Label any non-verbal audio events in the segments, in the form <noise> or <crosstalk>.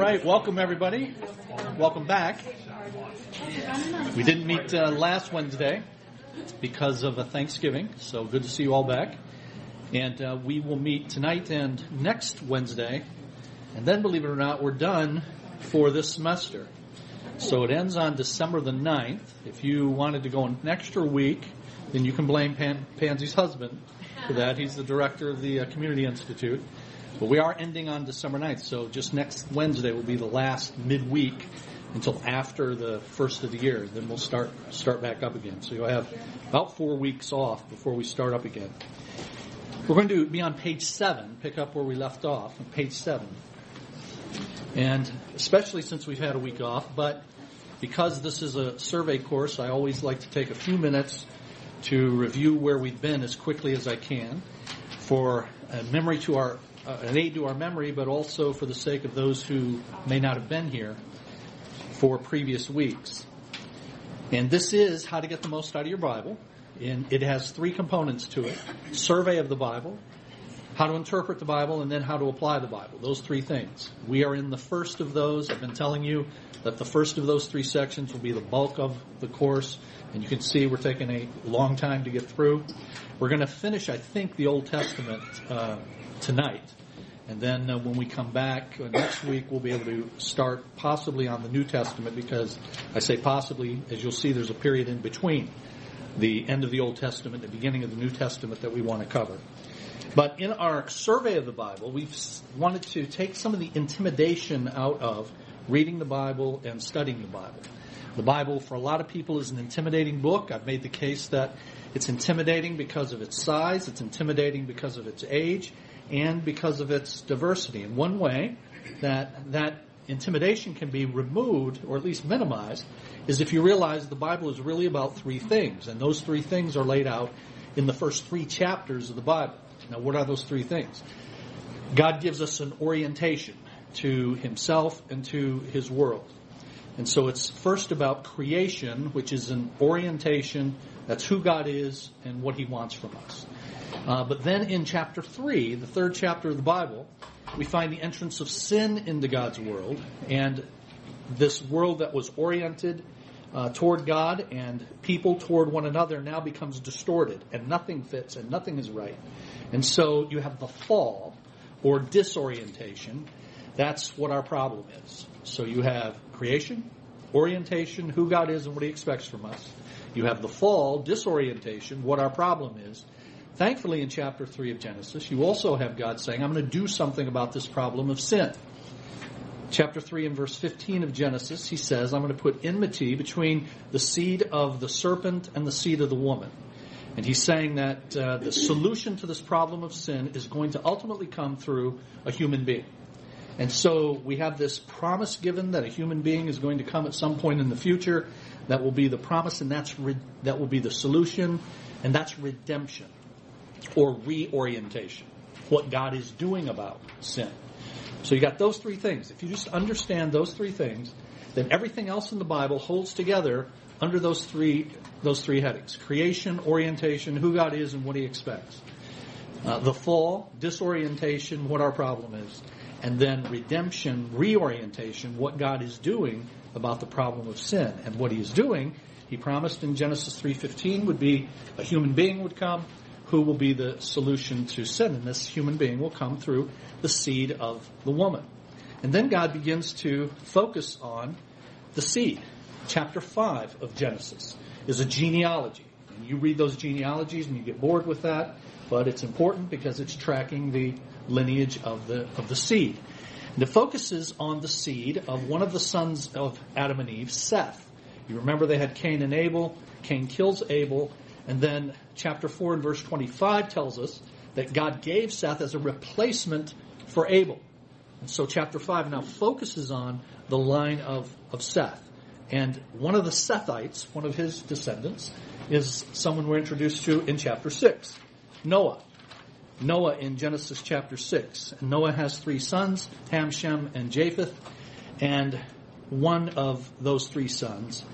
right, welcome everybody. Welcome back. We didn't meet uh, last Wednesday because of a Thanksgiving, so good to see you all back. And uh, we will meet tonight and next Wednesday, and then, believe it or not, we're done for this semester. So it ends on December the 9th. If you wanted to go an extra week, then you can blame Pan- Pansy's husband for that. He's the director of the uh, Community Institute. But we are ending on December 9th, so just next Wednesday will be the last midweek until after the first of the year. Then we'll start start back up again. So you'll have about four weeks off before we start up again. We're going to be on page seven, pick up where we left off on page seven. And especially since we've had a week off, but because this is a survey course, I always like to take a few minutes to review where we've been as quickly as I can for a memory to our uh, an aid to our memory, but also for the sake of those who may not have been here for previous weeks. And this is how to get the most out of your Bible. And it has three components to it. Survey of the Bible, how to interpret the Bible, and then how to apply the Bible. Those three things. We are in the first of those. I've been telling you that the first of those three sections will be the bulk of the course. And you can see we're taking a long time to get through. We're going to finish, I think, the Old Testament uh, tonight. And then uh, when we come back uh, next week, we'll be able to start possibly on the New Testament because I say possibly, as you'll see, there's a period in between the end of the Old Testament and the beginning of the New Testament that we want to cover. But in our survey of the Bible, we've wanted to take some of the intimidation out of reading the Bible and studying the Bible. The Bible, for a lot of people, is an intimidating book. I've made the case that it's intimidating because of its size, it's intimidating because of its age, and because of its diversity. And one way that that intimidation can be removed, or at least minimized, is if you realize the Bible is really about three things, and those three things are laid out in the first three chapters of the Bible. Now, what are those three things? God gives us an orientation to Himself and to His world. And so it's first about creation, which is an orientation. That's who God is and what He wants from us. Uh, but then in chapter 3, the third chapter of the Bible, we find the entrance of sin into God's world. And this world that was oriented uh, toward God and people toward one another now becomes distorted, and nothing fits and nothing is right. And so you have the fall or disorientation. That's what our problem is. So you have creation, orientation, who God is and what He expects from us. You have the fall, disorientation, what our problem is. Thankfully, in chapter 3 of Genesis, you also have God saying, I'm going to do something about this problem of sin. Chapter 3 and verse 15 of Genesis, he says, I'm going to put enmity between the seed of the serpent and the seed of the woman. And he's saying that uh, the solution to this problem of sin is going to ultimately come through a human being. And so we have this promise given that a human being is going to come at some point in the future. That will be the promise, and that's re- that will be the solution, and that's redemption or reorientation, what God is doing about sin. So you got those three things. If you just understand those three things, then everything else in the Bible holds together under those three those three headings: creation, orientation, who God is, and what He expects. Uh, the fall, disorientation, what our problem is, and then redemption, reorientation, what God is doing about the problem of sin and what He is doing. He promised in Genesis 3:15 would be a human being would come who will be the solution to sin. And this human being will come through the seed of the woman. And then God begins to focus on the seed. Chapter 5 of Genesis is a genealogy. And you read those genealogies and you get bored with that, but it's important because it's tracking the lineage of the, of the seed. And it focuses on the seed of one of the sons of Adam and Eve, Seth. You remember they had Cain and Abel. Cain kills Abel, and then chapter 4 and verse 25 tells us that God gave Seth as a replacement for Abel. And so chapter 5 now focuses on the line of, of Seth. And one of the Sethites, one of his descendants, is someone we're introduced to in chapter 6, Noah. Noah in Genesis chapter 6. And Noah has three sons, Ham, Shem, and Japheth. And one of those three sons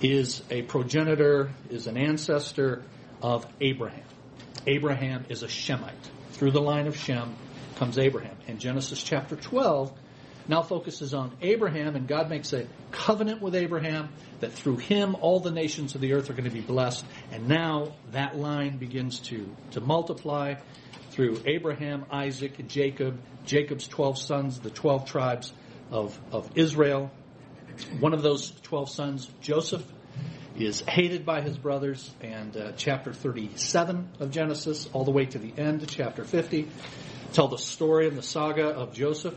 is a progenitor, is an ancestor of Abraham. Abraham is a Shemite. Through the line of Shem comes Abraham. In Genesis chapter 12, now focuses on Abraham, and God makes a covenant with Abraham that through him all the nations of the earth are going to be blessed. And now that line begins to, to multiply through Abraham, Isaac, Jacob, Jacob's 12 sons, the 12 tribes of, of Israel. One of those 12 sons, Joseph, is hated by his brothers, and uh, chapter 37 of Genesis, all the way to the end, of chapter 50, tell the story and the saga of Joseph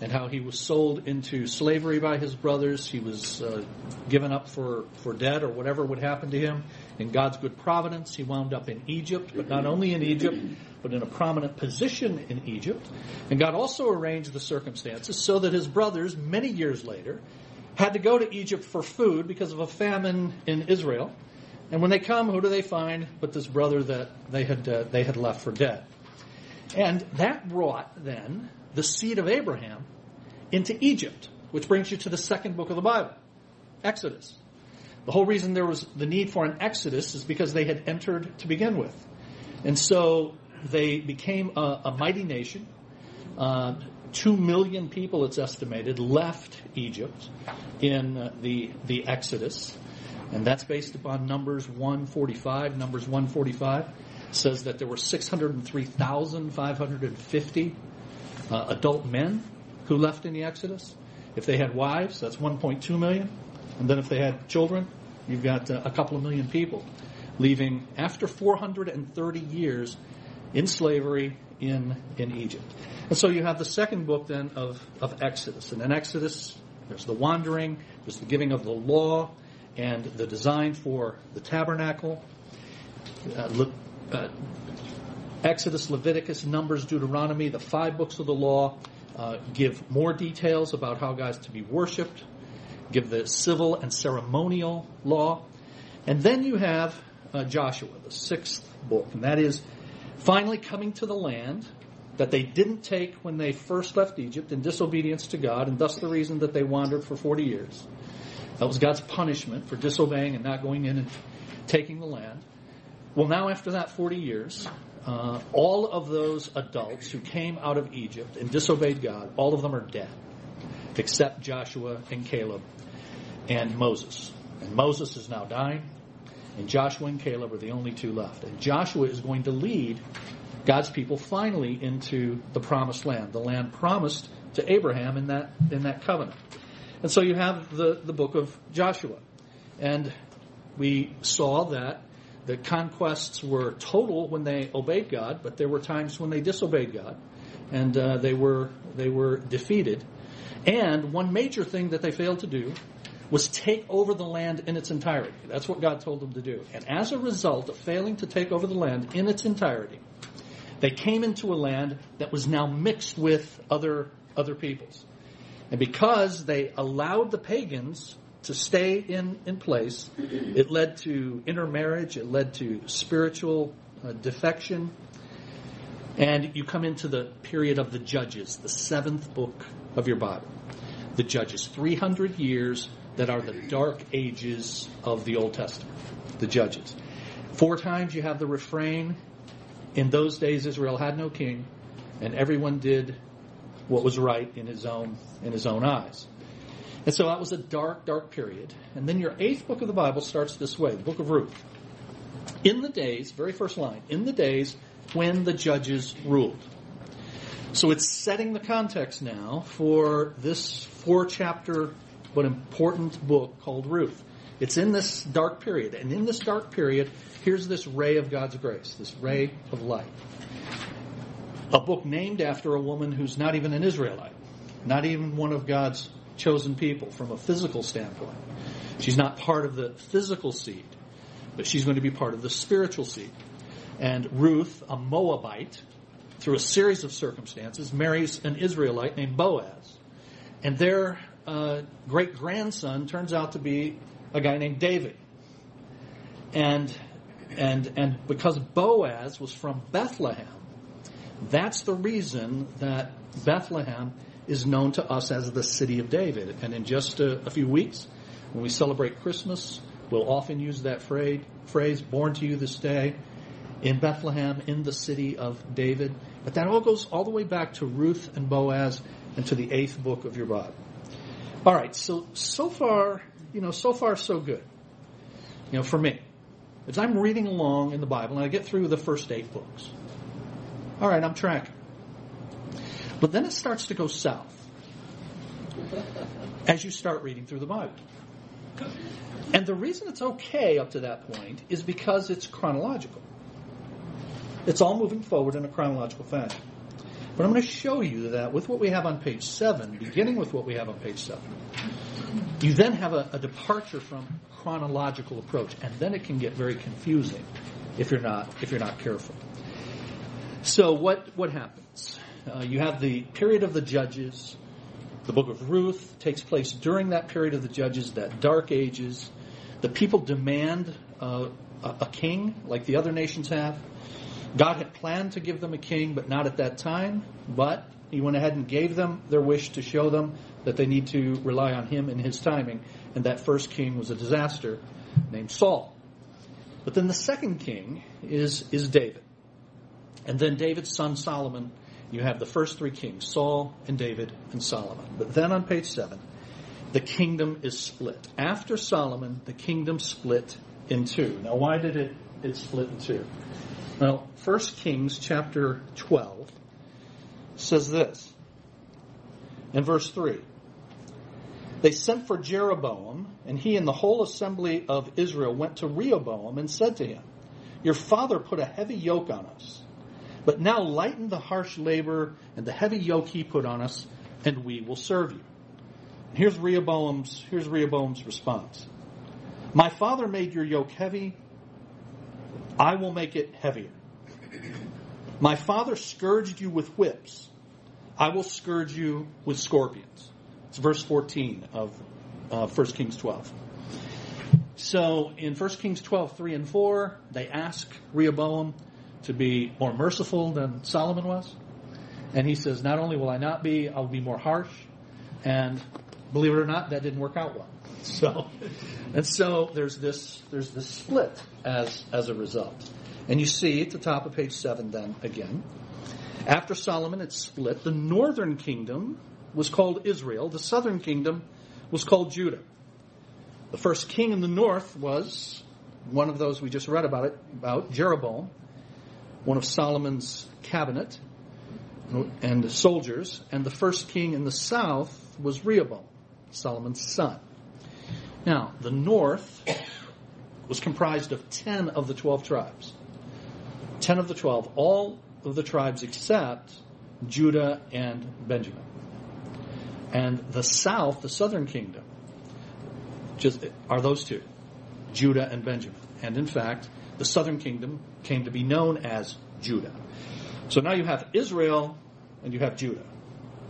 and how he was sold into slavery by his brothers. He was uh, given up for, for dead or whatever would happen to him. In God's good providence, he wound up in Egypt, but not only in Egypt, but in a prominent position in Egypt. And God also arranged the circumstances so that his brothers, many years later, had to go to Egypt for food because of a famine in Israel. And when they come, who do they find but this brother that they had uh, they had left for dead? And that brought then the seed of Abraham into Egypt, which brings you to the second book of the Bible, Exodus. The whole reason there was the need for an Exodus is because they had entered to begin with. And so they became a, a mighty nation. Uh, Two million people, it's estimated, left Egypt in the, the Exodus. And that's based upon Numbers 145. Numbers 145 says that there were 603,550 uh, adult men who left in the Exodus. If they had wives, that's 1.2 million. And then if they had children, you've got uh, a couple of million people leaving after 430 years in slavery in, in Egypt. And so you have the second book then of, of Exodus. And in Exodus, there's the wandering, there's the giving of the law, and the design for the tabernacle. Uh, Le- uh, Exodus, Leviticus, Numbers, Deuteronomy, the five books of the law, uh, give more details about how God's to be worshipped, give the civil and ceremonial law. And then you have uh, Joshua, the sixth book, and that is finally coming to the land that they didn't take when they first left Egypt in disobedience to God, and thus the reason that they wandered for 40 years. That was God's punishment for disobeying and not going in and taking the land. Well, now after that 40 years, uh, all of those adults who came out of Egypt and disobeyed God, all of them are dead, except Joshua and Caleb and Moses. And Moses is now dying, and Joshua and Caleb are the only two left. And Joshua is going to lead God's people finally into the promised land, the land promised to Abraham in that in that covenant. And so you have the, the book of Joshua. And we saw that the conquests were total when they obeyed God, but there were times when they disobeyed God, and uh, they were they were defeated. And one major thing that they failed to do was take over the land in its entirety. That's what God told them to do. And as a result of failing to take over the land in its entirety, they came into a land that was now mixed with other other peoples. And because they allowed the pagans to stay in, in place, it led to intermarriage, it led to spiritual uh, defection. And you come into the period of the Judges, the seventh book of your Bible. The Judges, 300 years that are the dark ages of the Old Testament. The Judges. Four times you have the refrain, in those days Israel had no king, and everyone did what was right in his own in his own eyes. And so that was a dark, dark period. And then your eighth book of the Bible starts this way, the book of Ruth. In the days, very first line, in the days when the judges ruled. So it's setting the context now for this four chapter but important book called Ruth. It's in this dark period. And in this dark period, here's this ray of God's grace, this ray of light. A book named after a woman who's not even an Israelite, not even one of God's chosen people from a physical standpoint. She's not part of the physical seed, but she's going to be part of the spiritual seed. And Ruth, a Moabite, through a series of circumstances, marries an Israelite named Boaz. And their uh, great grandson turns out to be a guy named David. And, and, and because Boaz was from Bethlehem, that's the reason that Bethlehem is known to us as the city of David. And in just a, a few weeks, when we celebrate Christmas, we'll often use that phrase, phrase, born to you this day in Bethlehem, in the city of David. But that all goes all the way back to Ruth and Boaz and to the eighth book of your Bible. All right, so so far, you know, so far so good. You know, for me, as I'm reading along in the Bible and I get through the first eight books, all right, I'm tracking. But then it starts to go south as you start reading through the Bible. And the reason it's okay up to that point is because it's chronological. It's all moving forward in a chronological fashion. But I'm going to show you that with what we have on page 7, beginning with what we have on page 7, you then have a, a departure from chronological approach, and then it can get very confusing if you're not if you're not careful. So what what happens? Uh, you have the period of the judges. The book of Ruth takes place during that period of the judges, that dark ages. The people demand uh, a, a king, like the other nations have. God had planned to give them a king, but not at that time. But He went ahead and gave them their wish to show them that they need to rely on Him and His timing. And that first king was a disaster named Saul. But then the second king is, is David. And then David's son Solomon. You have the first three kings, Saul and David and Solomon. But then on page seven, the kingdom is split. After Solomon, the kingdom split in two. Now why did it, it split in two? Well, 1 Kings chapter 12 says this in verse 3. They sent for Jeroboam, and he and the whole assembly of Israel went to Rehoboam and said to him, Your father put a heavy yoke on us, but now lighten the harsh labor and the heavy yoke he put on us, and we will serve you. Here's Rehoboam's, here's Rehoboam's response. My father made your yoke heavy, I will make it heavier. My father scourged you with whips. I will scourge you with scorpions. It's verse 14 of uh, 1 Kings 12. So in 1 Kings 12, 3 and 4, they ask Rehoboam to be more merciful than Solomon was. And he says, Not only will I not be, I'll be more harsh. And believe it or not, that didn't work out well. <laughs> So, and so there's this there's this split as as a result, and you see at the top of page seven then again. After Solomon had split, the northern kingdom was called Israel. The southern kingdom was called Judah. The first king in the north was one of those we just read about it about Jeroboam, one of Solomon's cabinet and soldiers, and the first king in the south was Rehoboam, Solomon's son. Now, the north was comprised of 10 of the 12 tribes. 10 of the 12, all of the tribes except Judah and Benjamin. And the south, the southern kingdom, just are those two, Judah and Benjamin. And in fact, the southern kingdom came to be known as Judah. So now you have Israel and you have Judah.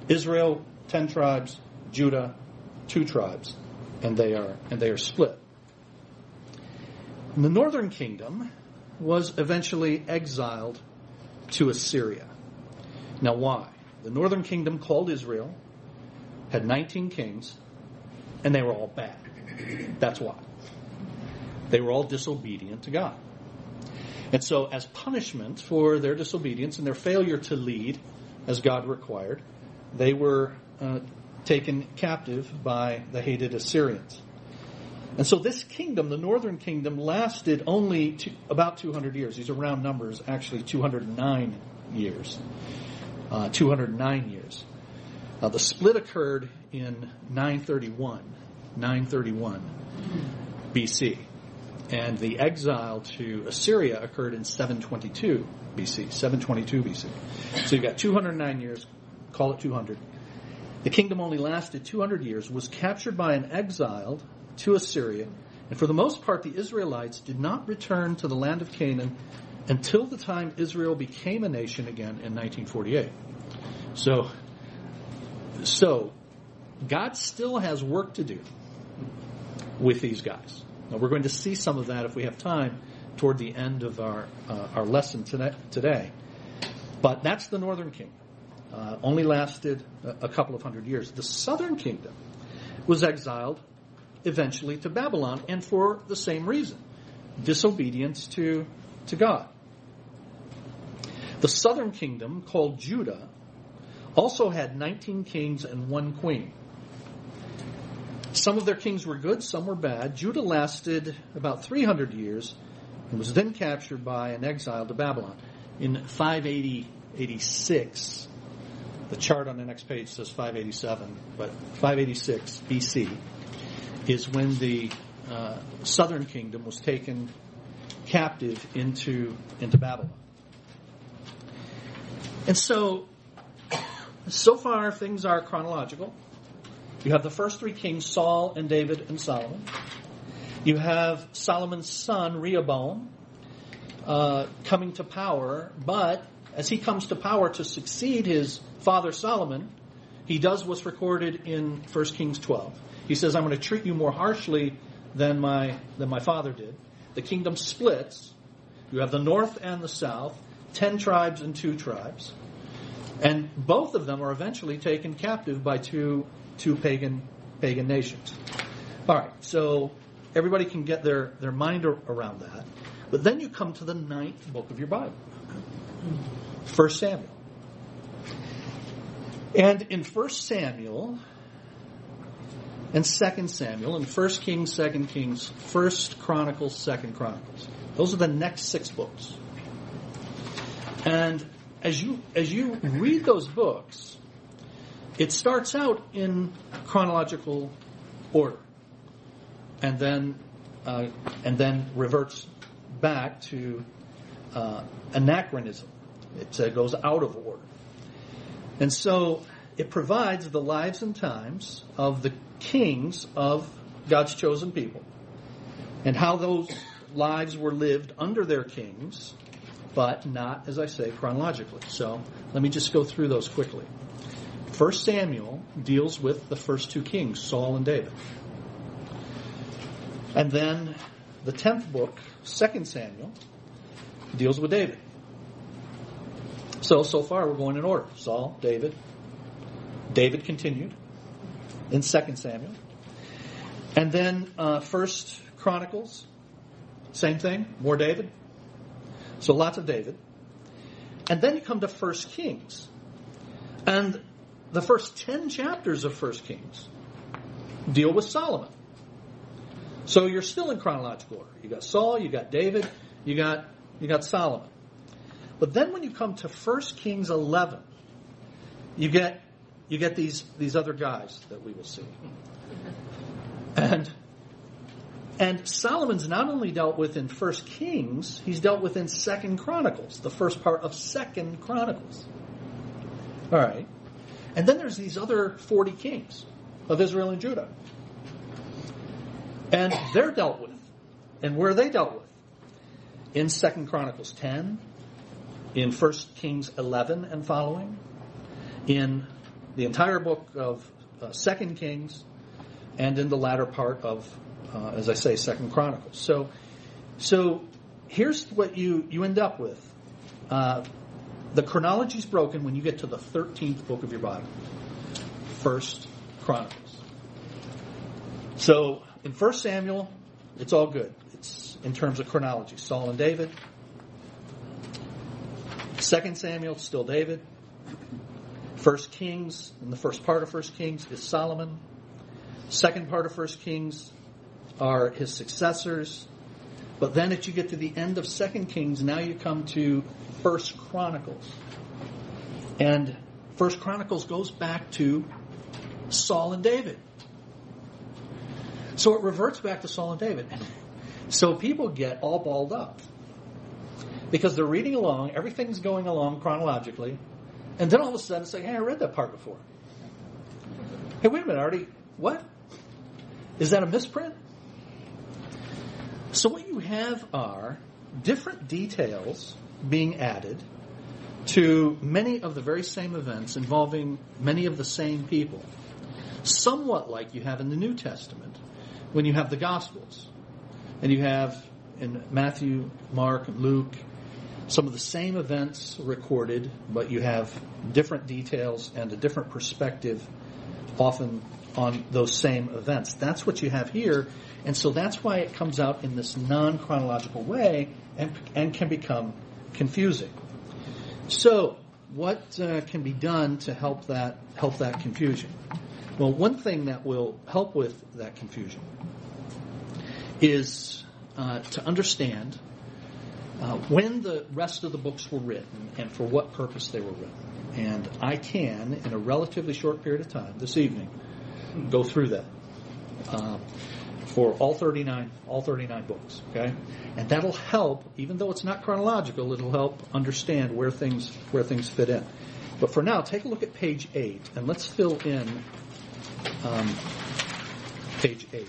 Israel, 10 tribes, Judah, two tribes and they are and they are split. And the northern kingdom was eventually exiled to Assyria. Now why? The northern kingdom called Israel had 19 kings and they were all bad. That's why. They were all disobedient to God. And so as punishment for their disobedience and their failure to lead as God required, they were uh, taken captive by the hated Assyrians. And so this kingdom, the northern kingdom, lasted only two, about 200 years. These are round numbers, actually 209 years. Uh, 209 years. Uh, the split occurred in 931, 931 BC. And the exile to Assyria occurred in 722 BC, 722 BC. So you've got 209 years, call it 200. The kingdom only lasted 200 years, was captured by and exiled to Assyria, and for the most part, the Israelites did not return to the land of Canaan until the time Israel became a nation again in 1948. So, so God still has work to do with these guys. Now, we're going to see some of that if we have time toward the end of our uh, our lesson today. But that's the northern kingdom uh, only lasted a, a couple of hundred years. The southern kingdom was exiled eventually to Babylon, and for the same reason disobedience to, to God. The southern kingdom, called Judah, also had 19 kings and one queen. Some of their kings were good, some were bad. Judah lasted about 300 years and was then captured by and exiled to Babylon. In 580 86, the chart on the next page says 587, but 586 BC is when the uh, southern kingdom was taken captive into, into Babylon. And so, so far things are chronological. You have the first three kings, Saul and David and Solomon. You have Solomon's son, Rehoboam, uh, coming to power, but as he comes to power to succeed his father Solomon, he does what's recorded in 1 Kings 12. He says, I'm going to treat you more harshly than my, than my father did. The kingdom splits. You have the north and the south, ten tribes and two tribes. And both of them are eventually taken captive by two, two pagan, pagan nations. All right, so everybody can get their, their mind around that. But then you come to the ninth book of your Bible, First Samuel. And in First Samuel and Second Samuel, and First Kings, Second Kings, First Chronicles, Second Chronicles, those are the next six books. And as you as you mm-hmm. read those books, it starts out in chronological order, and then uh, and then reverts back to uh, anachronism. It uh, goes out of order. And so it provides the lives and times of the kings of God's chosen people and how those lives were lived under their kings, but not, as I say, chronologically. So let me just go through those quickly. First Samuel deals with the first two kings, Saul and David. And then the tenth book, Second Samuel, deals with David. So, so far we're going in order. Saul, David. David continued in 2 Samuel. And then uh, First Chronicles, same thing, more David. So lots of David. And then you come to First Kings. And the first 10 chapters of First Kings deal with Solomon. So you're still in chronological order. You got Saul, you got David, you got you got Solomon. But then when you come to 1 Kings 11, you get you get these these other guys that we will see. And and Solomon's not only dealt with in 1 Kings, he's dealt with in 2nd Chronicles, the first part of 2nd Chronicles. All right. And then there's these other 40 kings of Israel and Judah. And they're dealt with. And where are they dealt with? In Second Chronicles 10, in First Kings 11 and following, in the entire book of uh, Second Kings, and in the latter part of, uh, as I say, Second Chronicles. So, so here's what you you end up with. Uh, the chronology is broken when you get to the 13th book of your Bible, First Chronicles. So in 1 Samuel, it's all good. It's in terms of chronology. Saul and David. 2 Samuel, still David. 1 Kings, in the first part of 1 Kings, is Solomon. Second part of 1 Kings are his successors. But then as you get to the end of 2 Kings, now you come to 1 Chronicles. And First Chronicles goes back to Saul and David. So it reverts back to Saul and David. So people get all balled up because they're reading along, everything's going along chronologically, and then all of a sudden it's like, hey, I read that part before. Hey, wait a minute, already, what? Is that a misprint? So what you have are different details being added to many of the very same events involving many of the same people. Somewhat like you have in the New Testament when you have the Gospels. And you have in Matthew, Mark, and Luke some of the same events recorded, but you have different details and a different perspective often on those same events. That's what you have here, and so that's why it comes out in this non chronological way and, and can become confusing. So, what uh, can be done to help that help that confusion? Well, one thing that will help with that confusion is uh, to understand uh, when the rest of the books were written and for what purpose they were written. And I can, in a relatively short period of time, this evening, go through that uh, for all 39, all 39 books. Okay, and that'll help, even though it's not chronological, it'll help understand where things where things fit in. But for now, take a look at page eight, and let's fill in um, page eight.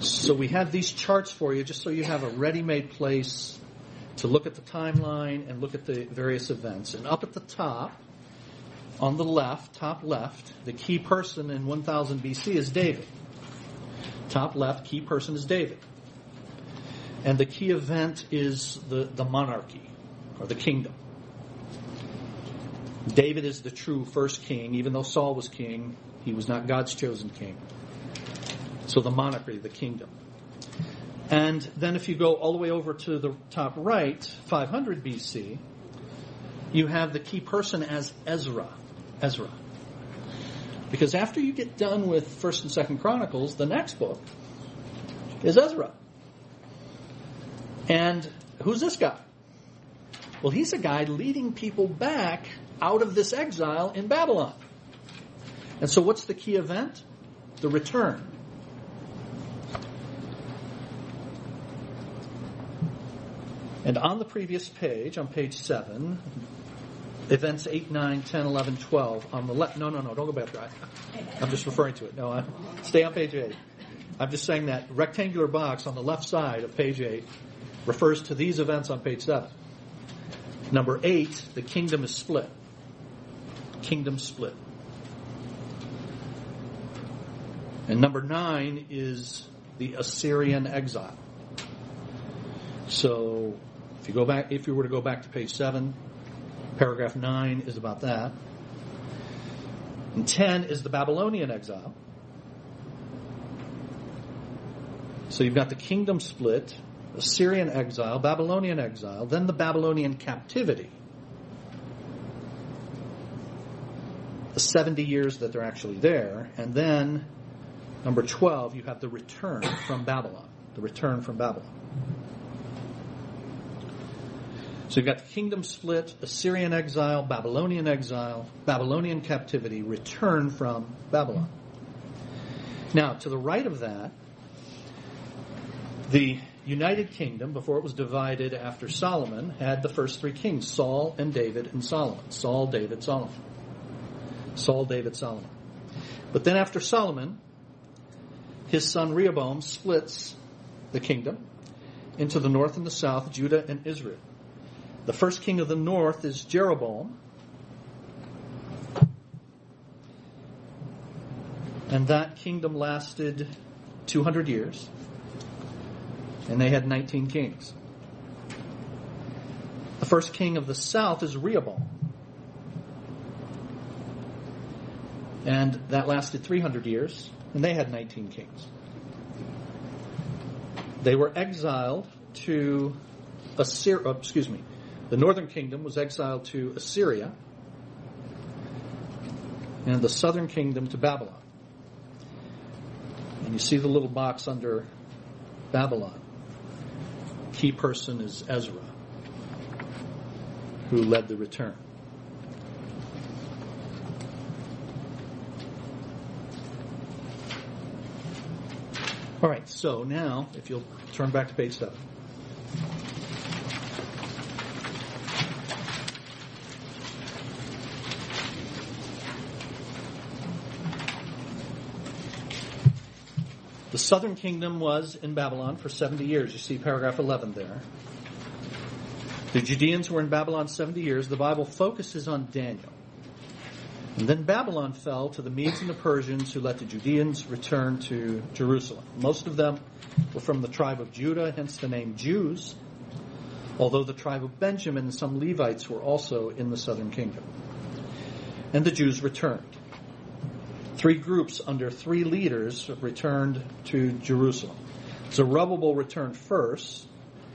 So we have these charts for you just so you have a ready-made place to look at the timeline and look at the various events. And up at the top, on the left, top left, the key person in 1000 BC is David. Top left, key person is David. And the key event is the, the monarchy, or the kingdom. David is the true first king, even though Saul was king, he was not God's chosen king. So the monarchy, the kingdom. And then if you go all the way over to the top right, 500 BC, you have the key person as Ezra. Ezra. Because after you get done with 1st and 2nd Chronicles, the next book is Ezra. And who's this guy? Well, he's a guy leading people back out of this exile in Babylon. And so what's the key event? The return. And on the previous page, on page 7, events 8, 9, 10, 11, 12, on the left, no, no, no, don't go back there. I'm just referring to it. No, I, stay on page 8. I'm just saying that rectangular box on the left side of page 8 refers to these events on page 7. Number 8, the kingdom is split. Kingdom split. And number 9 is the Assyrian exile. So if you go back, if you were to go back to page seven, paragraph nine is about that. And ten is the Babylonian exile. So you've got the kingdom split, Assyrian exile, Babylonian exile, then the Babylonian captivity. The 70 years that they're actually there, and then number 12, you have the return from Babylon. The return from Babylon. So you've got the kingdom split, Assyrian exile, Babylonian exile, Babylonian captivity, return from Babylon. Now, to the right of that, the United Kingdom, before it was divided after Solomon, had the first three kings Saul and David and Solomon. Saul, David, Solomon. Saul, David, Solomon. But then after Solomon, his son Rehoboam splits the kingdom into the north and the south, Judah and Israel. The first king of the north is Jeroboam. And that kingdom lasted 200 years. And they had 19 kings. The first king of the south is Rehoboam. And that lasted 300 years. And they had 19 kings. They were exiled to Assyria, oh, excuse me, the northern kingdom was exiled to Assyria, and the southern kingdom to Babylon. And you see the little box under Babylon. Key person is Ezra, who led the return. All right, so now, if you'll turn back to page 7. Southern kingdom was in Babylon for 70 years. You see paragraph 11 there. The Judeans were in Babylon 70 years. The Bible focuses on Daniel. And then Babylon fell to the Medes and the Persians who let the Judeans return to Jerusalem. Most of them were from the tribe of Judah, hence the name Jews, although the tribe of Benjamin and some Levites were also in the southern kingdom. And the Jews returned. Three groups under three leaders returned to Jerusalem. Zerubbabel returned first,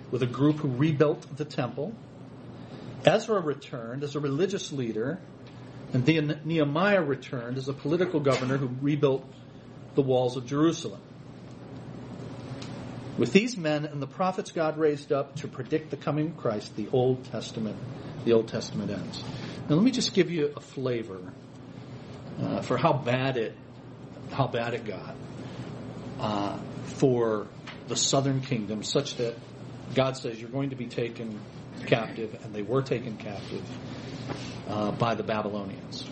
with a group who rebuilt the temple. Ezra returned as a religious leader, and Nehemiah returned as a political governor who rebuilt the walls of Jerusalem. With these men and the prophets God raised up to predict the coming of Christ, the Old Testament, the Old Testament ends. Now let me just give you a flavor uh, for how bad it, how bad it got uh, for the southern kingdom, such that God says you're going to be taken captive, and they were taken captive uh, by the Babylonians.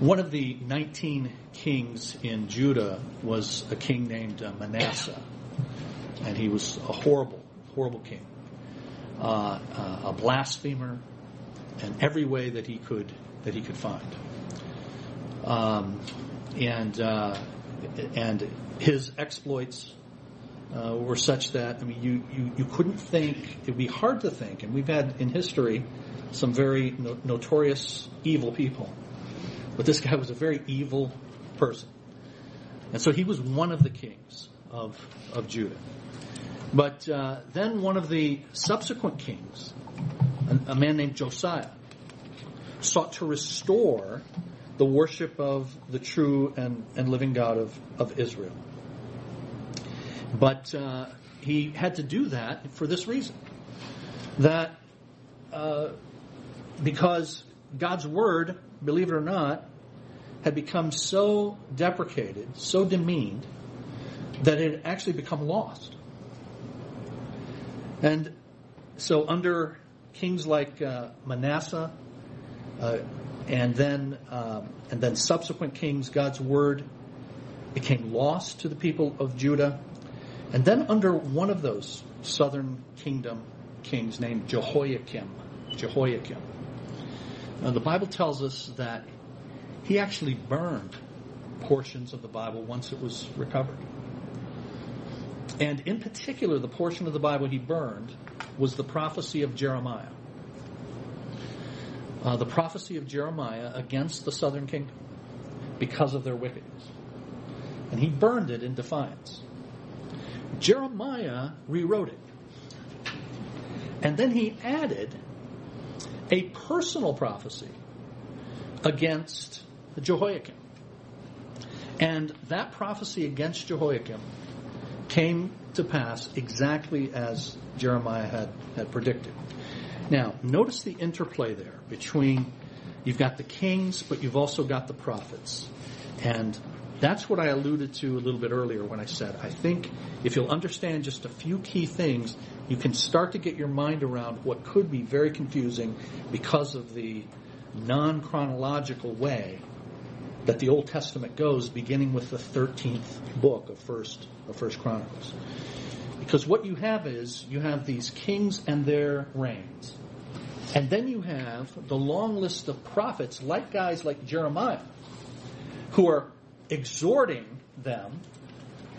One of the 19 kings in Judah was a king named uh, Manasseh, and he was a horrible, horrible king, uh, uh, a blasphemer, in every way that he could that he could find. Um, and uh, and his exploits uh, were such that I mean you, you you couldn't think it'd be hard to think, and we've had in history some very no- notorious evil people, but this guy was a very evil person, and so he was one of the kings of of Judah. But uh, then one of the subsequent kings, a, a man named Josiah, sought to restore the worship of the true and, and living God of, of Israel. But uh, he had to do that for this reason that uh, because God's word, believe it or not, had become so deprecated, so demeaned, that it had actually become lost. And so, under kings like uh, Manasseh, uh, and then um, and then subsequent kings, God's word became lost to the people of Judah, and then under one of those southern kingdom kings named Jehoiakim, Jehoiakim. Now the Bible tells us that he actually burned portions of the Bible once it was recovered. And in particular, the portion of the Bible he burned was the prophecy of Jeremiah uh, the prophecy of Jeremiah against the southern kingdom because of their wickedness. And he burned it in defiance. Jeremiah rewrote it. And then he added a personal prophecy against Jehoiakim. And that prophecy against Jehoiakim came to pass exactly as Jeremiah had, had predicted. Now, notice the interplay there between you've got the kings, but you've also got the prophets. And that's what I alluded to a little bit earlier when I said, I think if you'll understand just a few key things, you can start to get your mind around what could be very confusing because of the non chronological way that the Old Testament goes, beginning with the 13th book of First, of First Chronicles. Because what you have is, you have these kings and their reigns. And then you have the long list of prophets, like guys like Jeremiah, who are exhorting them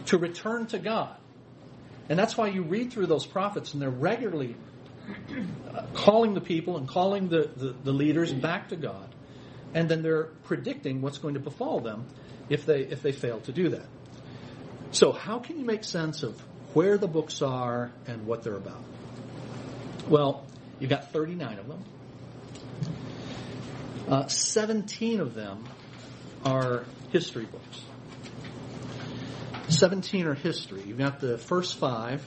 to return to God. And that's why you read through those prophets and they're regularly uh, calling the people and calling the, the, the, leaders back to God. And then they're predicting what's going to befall them if they, if they fail to do that. So how can you make sense of where the books are and what they're about. Well, you've got 39 of them. Uh, 17 of them are history books. 17 are history. You've got the first five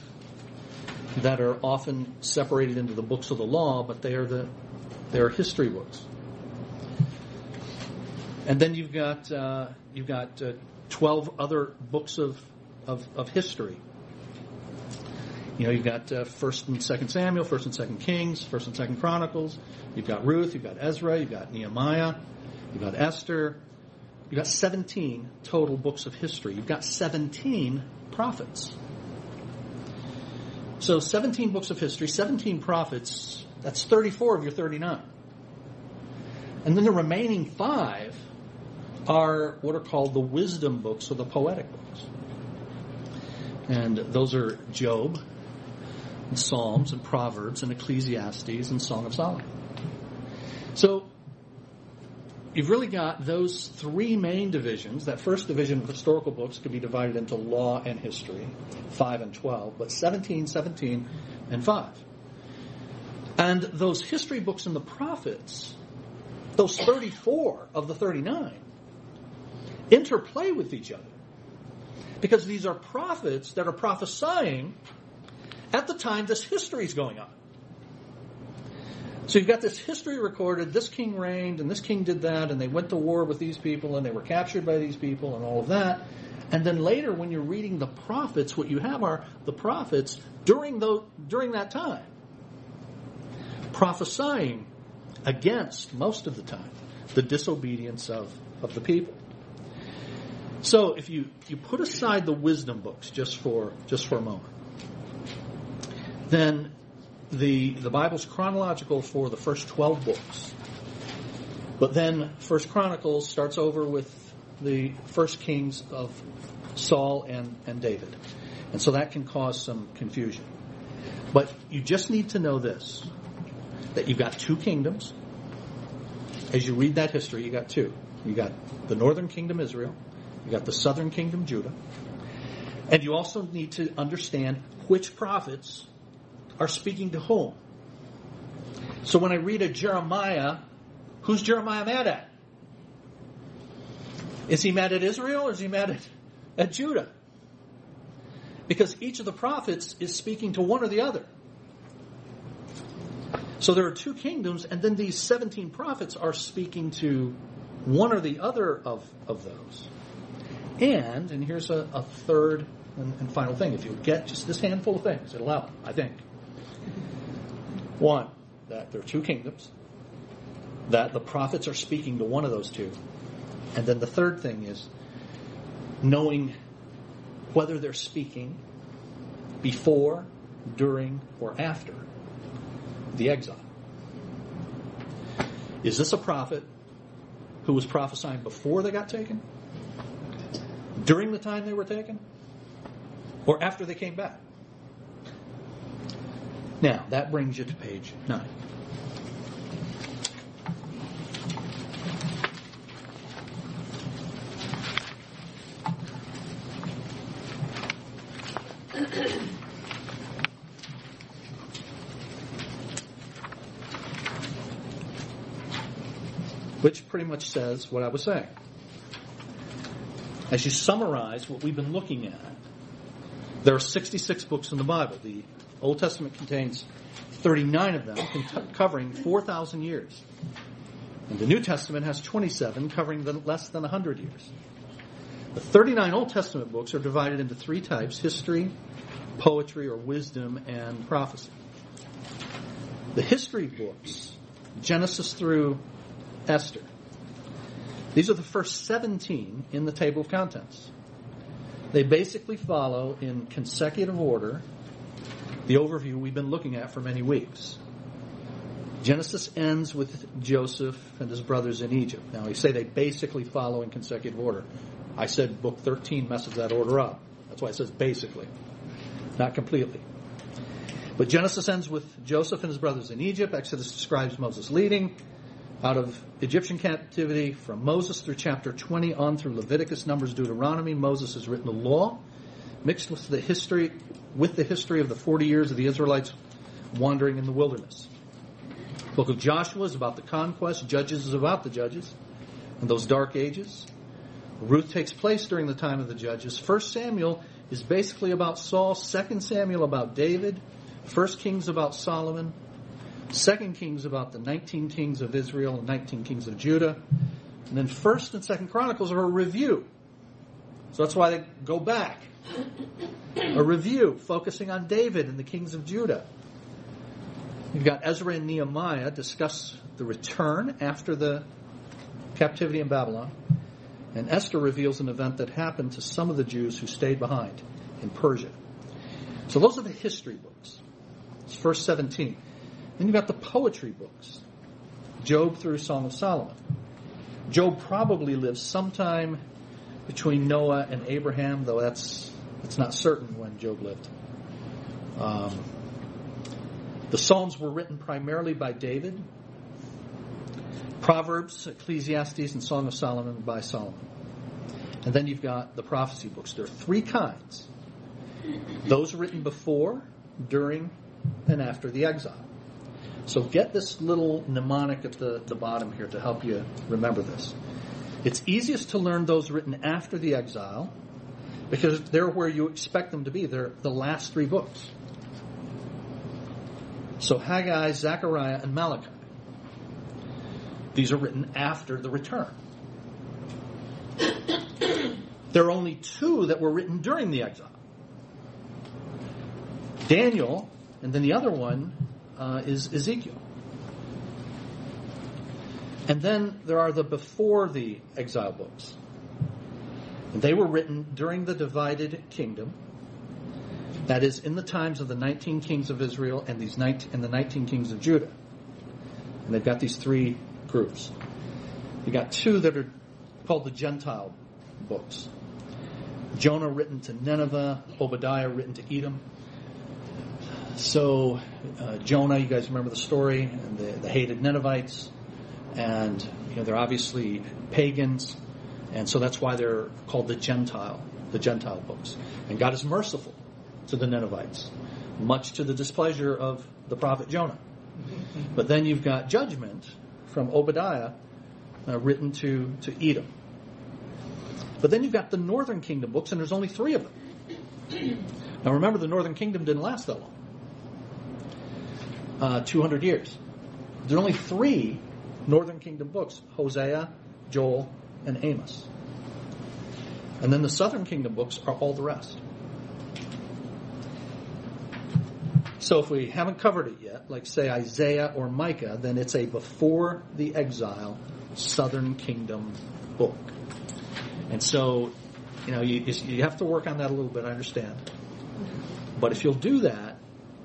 that are often separated into the books of the law, but they are the they are history books. And then you've got uh, you've got uh, 12 other books of, of, of history you know, you've got uh, First and Second Samuel, First and Second Kings, First and Second Chronicles. You've got Ruth. You've got Ezra. You've got Nehemiah. You've got Esther. You've got 17 total books of history. You've got 17 prophets. So 17 books of history, 17 prophets. That's 34 of your 39. And then the remaining five are what are called the wisdom books or the poetic books. And those are Job, and Psalms and Proverbs and Ecclesiastes and Song of Solomon. So, you've really got those three main divisions. That first division of historical books could be divided into law and history, 5 and 12, but 17, 17, and 5. And those history books and the prophets, those 34 of the 39, interplay with each other. Because these are prophets that are prophesying at the time this history is going on. So you've got this history recorded, this king reigned, and this king did that, and they went to war with these people, and they were captured by these people, and all of that. And then later, when you're reading the prophets, what you have are the prophets during, the, during that time prophesying against, most of the time, the disobedience of, of the people. So if you, you put aside the wisdom books just for, just for a moment, then the, the Bible's chronological for the first 12 books. But then First Chronicles starts over with the first kings of Saul and, and David. And so that can cause some confusion. But you just need to know this that you've got two kingdoms. As you read that history, you got two. You got the northern kingdom Israel, you got the southern kingdom Judah. And you also need to understand which prophets are speaking to whom. So when I read a Jeremiah, who's Jeremiah mad at? Is he mad at Israel or is he mad at, at Judah? Because each of the prophets is speaking to one or the other. So there are two kingdoms, and then these 17 prophets are speaking to one or the other of, of those. And, and here's a, a third and, and, final thing. If you get just this handful of things, it'll help, I think. One, that there are two kingdoms, that the prophets are speaking to one of those two. And then the third thing is knowing whether they're speaking before, during, or after the exile. Is this a prophet who was prophesying before they got taken? During the time they were taken? Or after they came back? Now, that brings you to page 9. Which pretty much says what I was saying. As you summarize what we've been looking at, there are 66 books in the Bible. The Old Testament contains 39 of them, covering 4,000 years. And the New Testament has 27, covering the, less than 100 years. The 39 Old Testament books are divided into three types history, poetry, or wisdom, and prophecy. The history books, Genesis through Esther, these are the first 17 in the table of contents. They basically follow in consecutive order the overview we've been looking at for many weeks. Genesis ends with Joseph and his brothers in Egypt. Now, we say they basically follow in consecutive order. I said book 13 messes that order up. That's why it says basically, not completely. But Genesis ends with Joseph and his brothers in Egypt. Exodus describes Moses leading out of Egyptian captivity from Moses through chapter 20 on through Leviticus, Numbers, Deuteronomy. Moses has written the law mixed with the history with the history of the 40 years of the Israelites wandering in the wilderness. The book of Joshua is about the conquest. Judges is about the judges and those dark ages. Ruth takes place during the time of the judges. First Samuel is basically about Saul. Second Samuel about David. First Kings about Solomon. Second Kings about the 19 kings of Israel and 19 kings of Judah. And then First and Second Chronicles are a review. So that's why they go back a review focusing on David and the kings of Judah. You've got Ezra and Nehemiah discuss the return after the captivity in Babylon. And Esther reveals an event that happened to some of the Jews who stayed behind in Persia. So those are the history books. It's first 17. Then you've got the poetry books. Job through Song of Solomon. Job probably lived sometime between Noah and Abraham, though that's it's not certain when Job lived. Um, the Psalms were written primarily by David. Proverbs, Ecclesiastes, and Song of Solomon by Solomon. And then you've got the prophecy books. There are three kinds. Those written before, during, and after the exile. So get this little mnemonic at the, the bottom here to help you remember this. It's easiest to learn those written after the exile because they're where you expect them to be. They're the last three books. So Haggai, Zechariah, and Malachi. These are written after the return. There are only two that were written during the exile. Daniel, and then the other one uh, is Ezekiel. And then there are the before the exile books. And they were written during the divided kingdom. That is, in the times of the 19 kings of Israel and, these 19, and the 19 kings of Judah. And they've got these three groups. You've got two that are called the Gentile books. Jonah written to Nineveh, Obadiah written to Edom. So uh, Jonah, you guys remember the story, and the, the hated Ninevites, and you know they're obviously pagans, and so that's why they're called the Gentile, the Gentile books. And God is merciful to the Ninevites, much to the displeasure of the prophet Jonah. But then you've got judgment from Obadiah, uh, written to to Edom. But then you've got the Northern Kingdom books, and there's only three of them. Now remember, the Northern Kingdom didn't last that long. Uh, 200 years. There are only three Northern Kingdom books Hosea, Joel, and Amos. And then the Southern Kingdom books are all the rest. So if we haven't covered it yet, like say Isaiah or Micah, then it's a before the exile Southern Kingdom book. And so, you know, you, you have to work on that a little bit, I understand. But if you'll do that,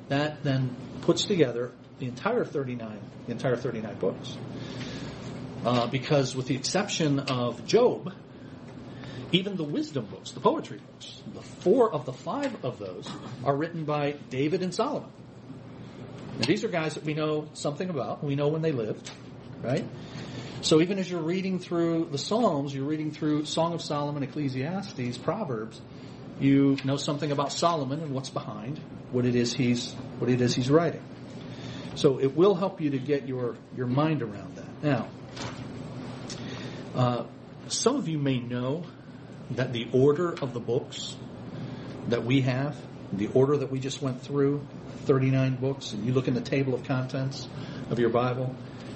that then puts together the entire 39, the entire 39 books. Uh, because with the exception of Job, even the wisdom books, the poetry books, the four of the five of those are written by David and Solomon. And these are guys that we know something about. We know when they lived, right? So even as you're reading through the Psalms, you're reading through Song of Solomon, Ecclesiastes, Proverbs, you know something about Solomon and what's behind what it is he's what it is he's writing. So it will help you to get your your mind around that. Now, uh, some of you may know that the order of the books that we have, the order that we just went through, 39 books, and you look in the table of contents of your Bible,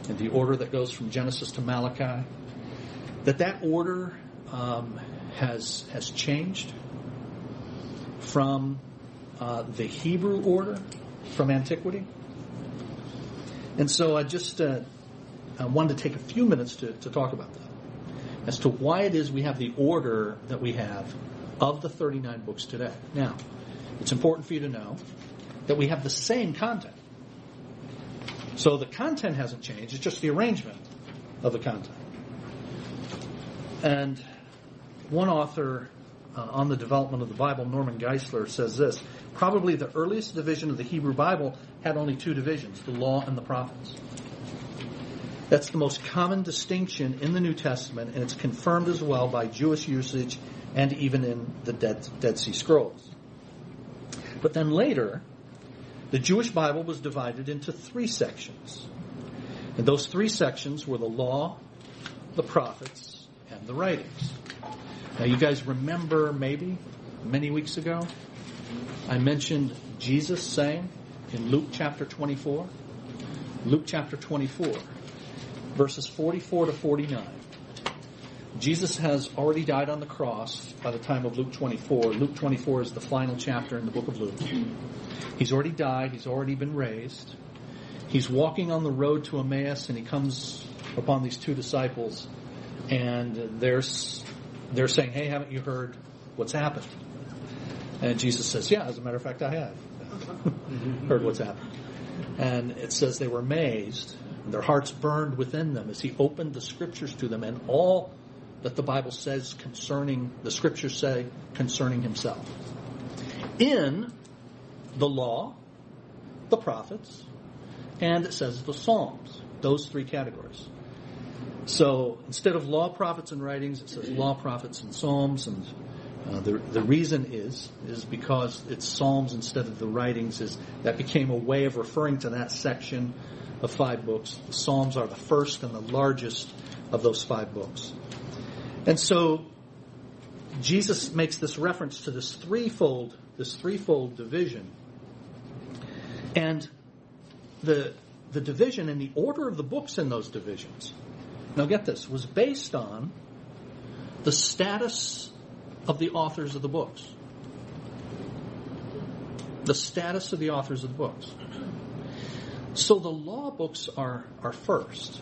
and the order that goes from Genesis to Malachi, that that order um, has has changed from uh, the Hebrew order from antiquity. And so I just uh, I wanted to take a few minutes to, to talk about that as to why it is we have the order that we have of the 39 books today. Now, it's important for you to know that we have the same content. So the content hasn't changed, it's just the arrangement of the content. And one author uh, on the development of the Bible, Norman Geisler, says this Probably the earliest division of the Hebrew Bible had only two divisions the law and the prophets. That's the most common distinction in the New Testament, and it's confirmed as well by Jewish usage and even in the Dead, Dead Sea Scrolls. But then later, the Jewish Bible was divided into three sections. And those three sections were the law, the prophets, and the writings. Now, you guys remember maybe many weeks ago, I mentioned Jesus saying in Luke chapter 24, Luke chapter 24, verses 44 to 49. Jesus has already died on the cross by the time of Luke 24. Luke 24 is the final chapter in the book of Luke. He's already died. He's already been raised. He's walking on the road to Emmaus and he comes upon these two disciples and they're, they're saying, Hey, haven't you heard what's happened? And Jesus says, Yeah, as a matter of fact, I have <laughs> heard what's happened. And it says they were amazed. And their hearts burned within them as he opened the scriptures to them and all that the Bible says concerning, the scriptures say concerning himself. In the law, the prophets, and it says the Psalms. Those three categories. So instead of law, prophets, and writings, it says law, prophets, and psalms. And uh, the the reason is is because it's psalms instead of the writings. Is that became a way of referring to that section of five books. The psalms are the first and the largest of those five books. And so Jesus makes this reference to this threefold this threefold division. And the the division and the order of the books in those divisions now get this, was based on the status of the authors of the books. The status of the authors of the books. So the law books are, are first.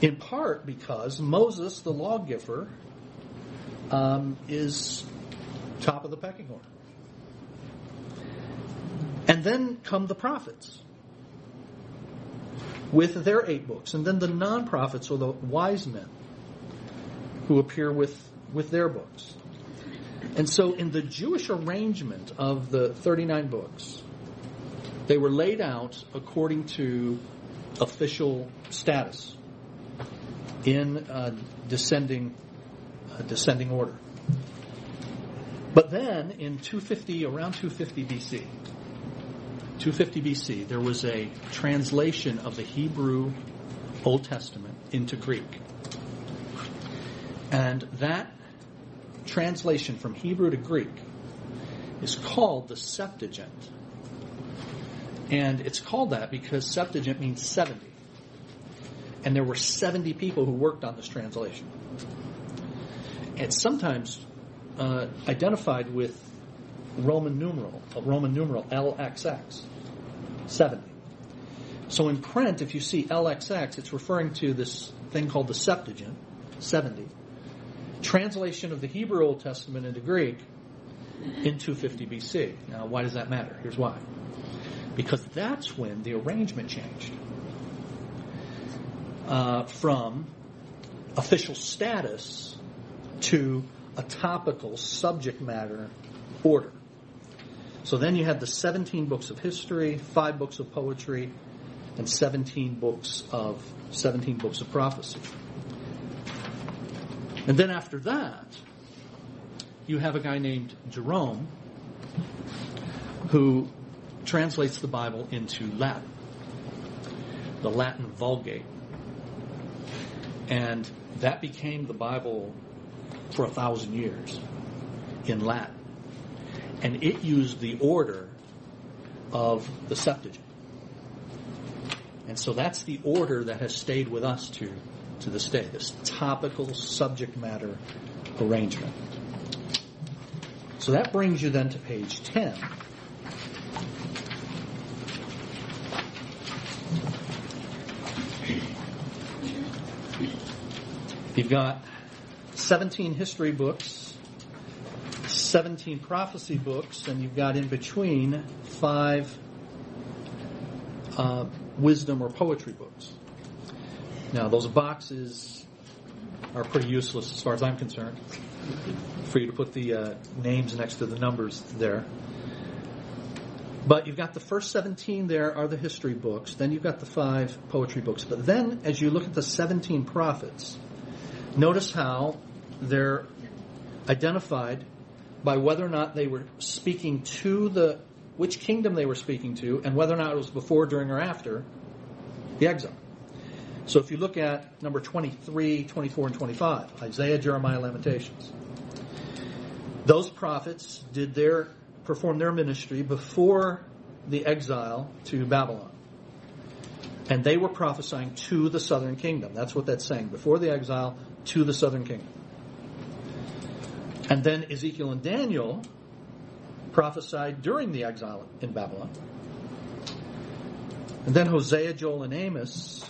In part because Moses, the lawgiver, um, is top of the pecking order. And then come the prophets with their eight books, and then the non prophets or the wise men who appear with, with their books. And so, in the Jewish arrangement of the 39 books, they were laid out according to official status in descending descending order. But then, in 250, around 250 BC, 250 BC, there was a translation of the Hebrew Old Testament into Greek. And that translation from Hebrew to Greek is called the Septuagint. And it's called that because Septuagint means 70. And there were 70 people who worked on this translation. It's sometimes uh, identified with Roman numeral, Roman numeral LXX. 70. So in print, if you see LXX, it's referring to this thing called the Septuagint, 70. Translation of the Hebrew Old Testament into Greek in 250 BC. Now, why does that matter? Here's why. Because that's when the arrangement changed uh, from official status to a topical subject matter order. So then you had the 17 books of history, five books of poetry, and 17 books of 17 books of prophecy. And then after that, you have a guy named Jerome who translates the Bible into Latin, the Latin Vulgate. And that became the Bible for a thousand years in Latin and it used the order of the Septuagint. And so that's the order that has stayed with us to, to this day, this topical subject matter arrangement. So that brings you then to page 10. You've got 17 history books 17 prophecy books, and you've got in between five uh, wisdom or poetry books. Now, those boxes are pretty useless as far as I'm concerned for you to put the uh, names next to the numbers there. But you've got the first 17 there are the history books. Then you've got the five poetry books. But then, as you look at the 17 prophets, notice how they're identified by whether or not they were speaking to the which kingdom they were speaking to and whether or not it was before, during, or after the exile. So if you look at number 23, 24, and 25, Isaiah, Jeremiah, Lamentations, those prophets did their perform their ministry before the exile to Babylon. And they were prophesying to the southern kingdom. That's what that's saying. Before the exile, to the southern kingdom. And then Ezekiel and Daniel prophesied during the exile in Babylon. And then Hosea, Joel, and Amos,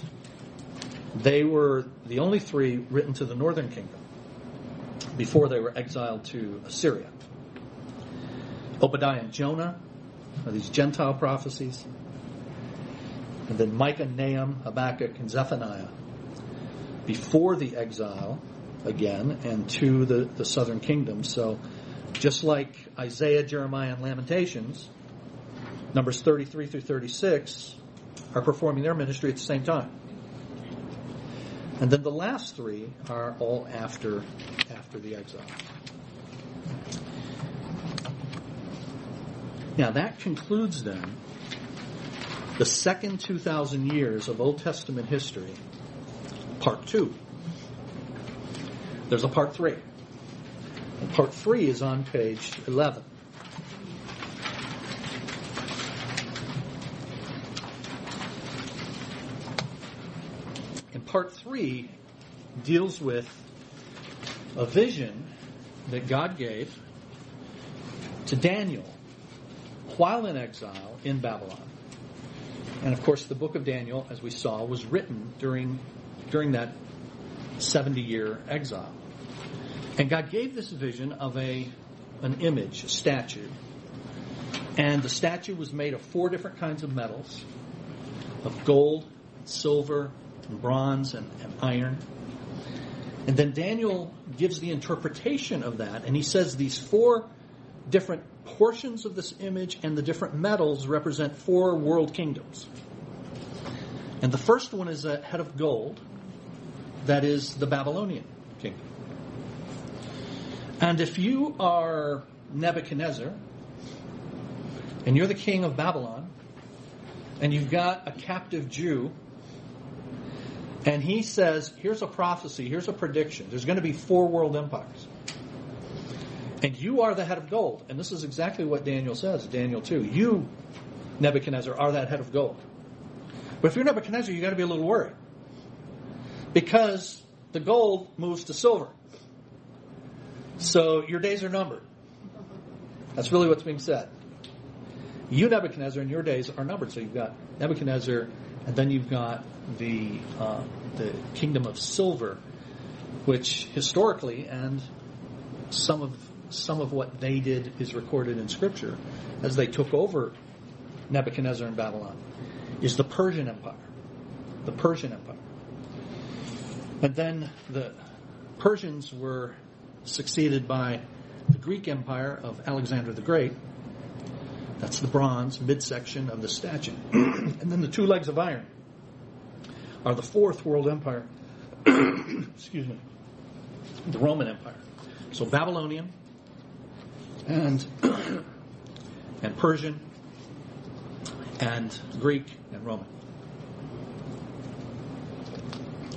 they were the only three written to the northern kingdom before they were exiled to Assyria. Obadiah and Jonah are these Gentile prophecies. And then Micah, Nahum, Habakkuk, and Zephaniah before the exile again and to the, the southern kingdom. So just like Isaiah, Jeremiah, and Lamentations, numbers 33 through 36 are performing their ministry at the same time. And then the last three are all after after the exile. Now that concludes then the second 2,000 years of Old Testament history, part two. There's a part three. And part three is on page 11. Part three deals with a vision that God gave to Daniel while in exile in Babylon. And of course, the book of Daniel, as we saw, was written during, during that 70 year exile. And God gave this vision of a, an image, a statue. And the statue was made of four different kinds of metals of gold, silver, and bronze, and, and iron. And then Daniel gives the interpretation of that, and he says these four different portions of this image and the different metals represent four world kingdoms. And the first one is a head of gold, that is the Babylonian kingdom. And if you are Nebuchadnezzar, and you're the king of Babylon, and you've got a captive Jew, and he says, here's a prophecy, here's a prediction, there's going to be four world empires. And you are the head of gold. And this is exactly what Daniel says, Daniel 2. You, Nebuchadnezzar, are that head of gold. But if you're Nebuchadnezzar, you've got to be a little worried. Because the gold moves to silver. So your days are numbered. That's really what's being said. You, Nebuchadnezzar, and your days are numbered. So you've got Nebuchadnezzar, and then you've got the uh, the kingdom of silver, which historically and some of some of what they did is recorded in Scripture as they took over Nebuchadnezzar in Babylon, is the Persian Empire. The Persian Empire. And then the Persians were succeeded by the Greek Empire of Alexander the Great. That's the bronze midsection of the statue. <clears throat> and then the two legs of iron are the fourth world empire. <coughs> Excuse me. The Roman Empire. So Babylonian, and <coughs> and Persian and Greek and Roman.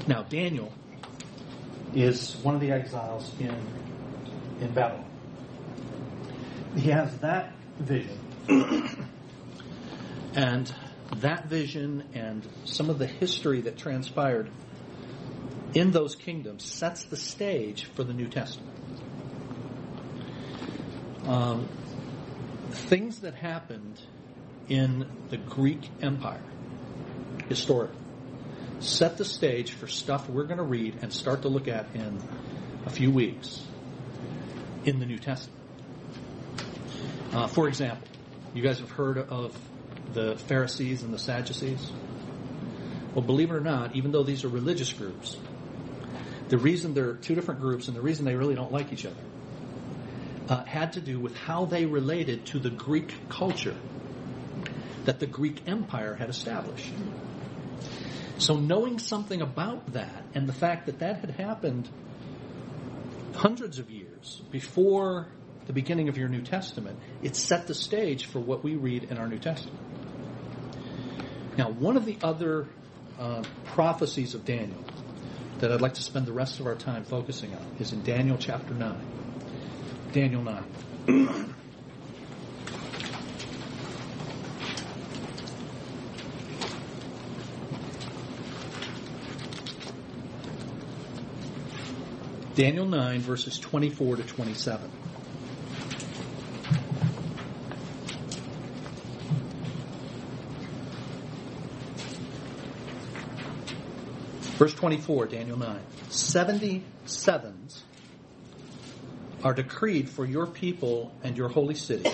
Now Daniel is one of the exiles in in Babylon. He has that vision. <coughs> and that vision and some of the history that transpired in those kingdoms sets the stage for the New Testament um, things that happened in the Greek Empire historically set the stage for stuff we're going to read and start to look at in a few weeks in the New Testament. Uh, for example, you guys have heard of the Pharisees and the Sadducees? Well, believe it or not, even though these are religious groups, the reason they're two different groups and the reason they really don't like each other uh, had to do with how they related to the Greek culture that the Greek Empire had established. So knowing something about that and the fact that that had happened hundreds of years before the beginning of your New Testament, it set the stage for what we read in our New Testament. Now, one of the other uh, prophecies of Daniel that I'd like to spend the rest of our time focusing on is in Daniel chapter 9. Daniel 9. Daniel 9, verses 24 to 27. Verse 24, Daniel 9. 77s are decreed for your people and your holy city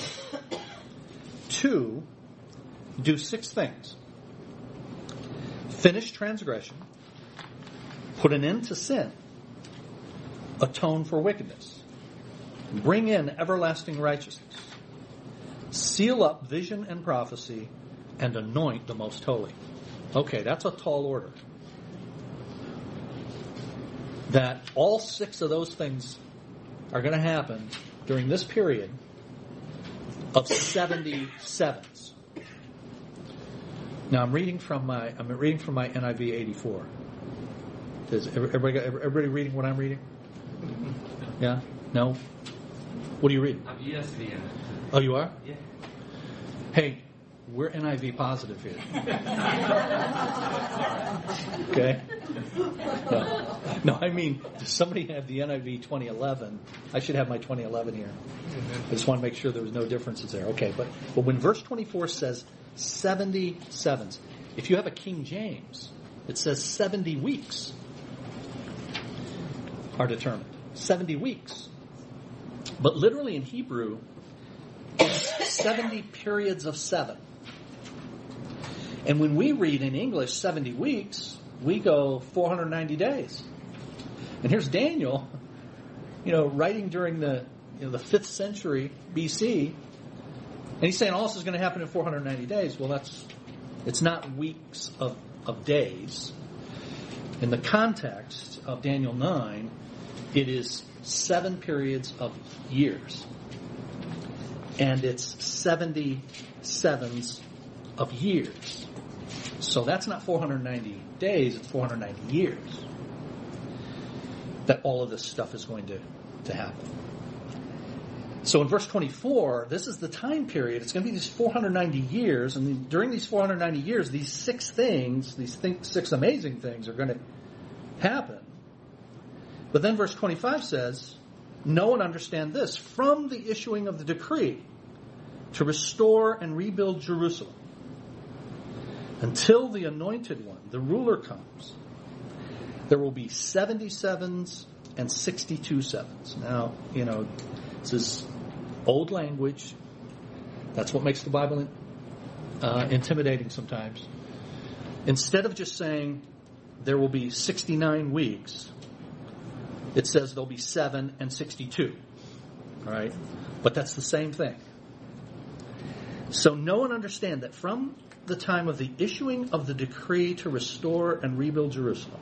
to do six things finish transgression, put an end to sin, atone for wickedness, bring in everlasting righteousness, seal up vision and prophecy, and anoint the most holy. Okay, that's a tall order. That all six of those things are going to happen during this period of 77s. Now I'm reading from my I'm reading from my NIV 84. Is everybody, everybody reading what I'm reading? Mm-hmm. Yeah? No? What are you reading? I'm ESV. Oh, you are? Yeah. Hey, we're NIV positive here. <laughs> okay? No. no, I mean, does somebody have the NIV 2011? I should have my 2011 here. Mm-hmm. I just want to make sure there was no differences there. Okay, but, but when verse 24 says 77s, if you have a King James, it says 70 weeks are determined. 70 weeks. But literally in Hebrew, it's 70 periods of seven. And when we read in English 70 weeks, we go 490 days. And here's Daniel, you know, writing during the you know, the fifth century BC, and he's saying all this is going to happen in 490 days. Well, that's it's not weeks of, of days. In the context of Daniel 9, it is seven periods of years. And it's 70 sevens of years. So that's not 490 days, it's 490 years that all of this stuff is going to, to happen. So in verse 24, this is the time period. It's going to be these 490 years, and during these 490 years, these six things, these th- six amazing things, are going to happen. But then verse 25 says, Know and understand this from the issuing of the decree to restore and rebuild Jerusalem until the anointed one, the ruler, comes. There will be 77s and 62 sevens. Now, you know, this is old language. That's what makes the Bible uh, intimidating sometimes. Instead of just saying there will be 69 weeks, it says there'll be 7 and 62. All right? But that's the same thing. So know and understand that from the time of the issuing of the decree to restore and rebuild Jerusalem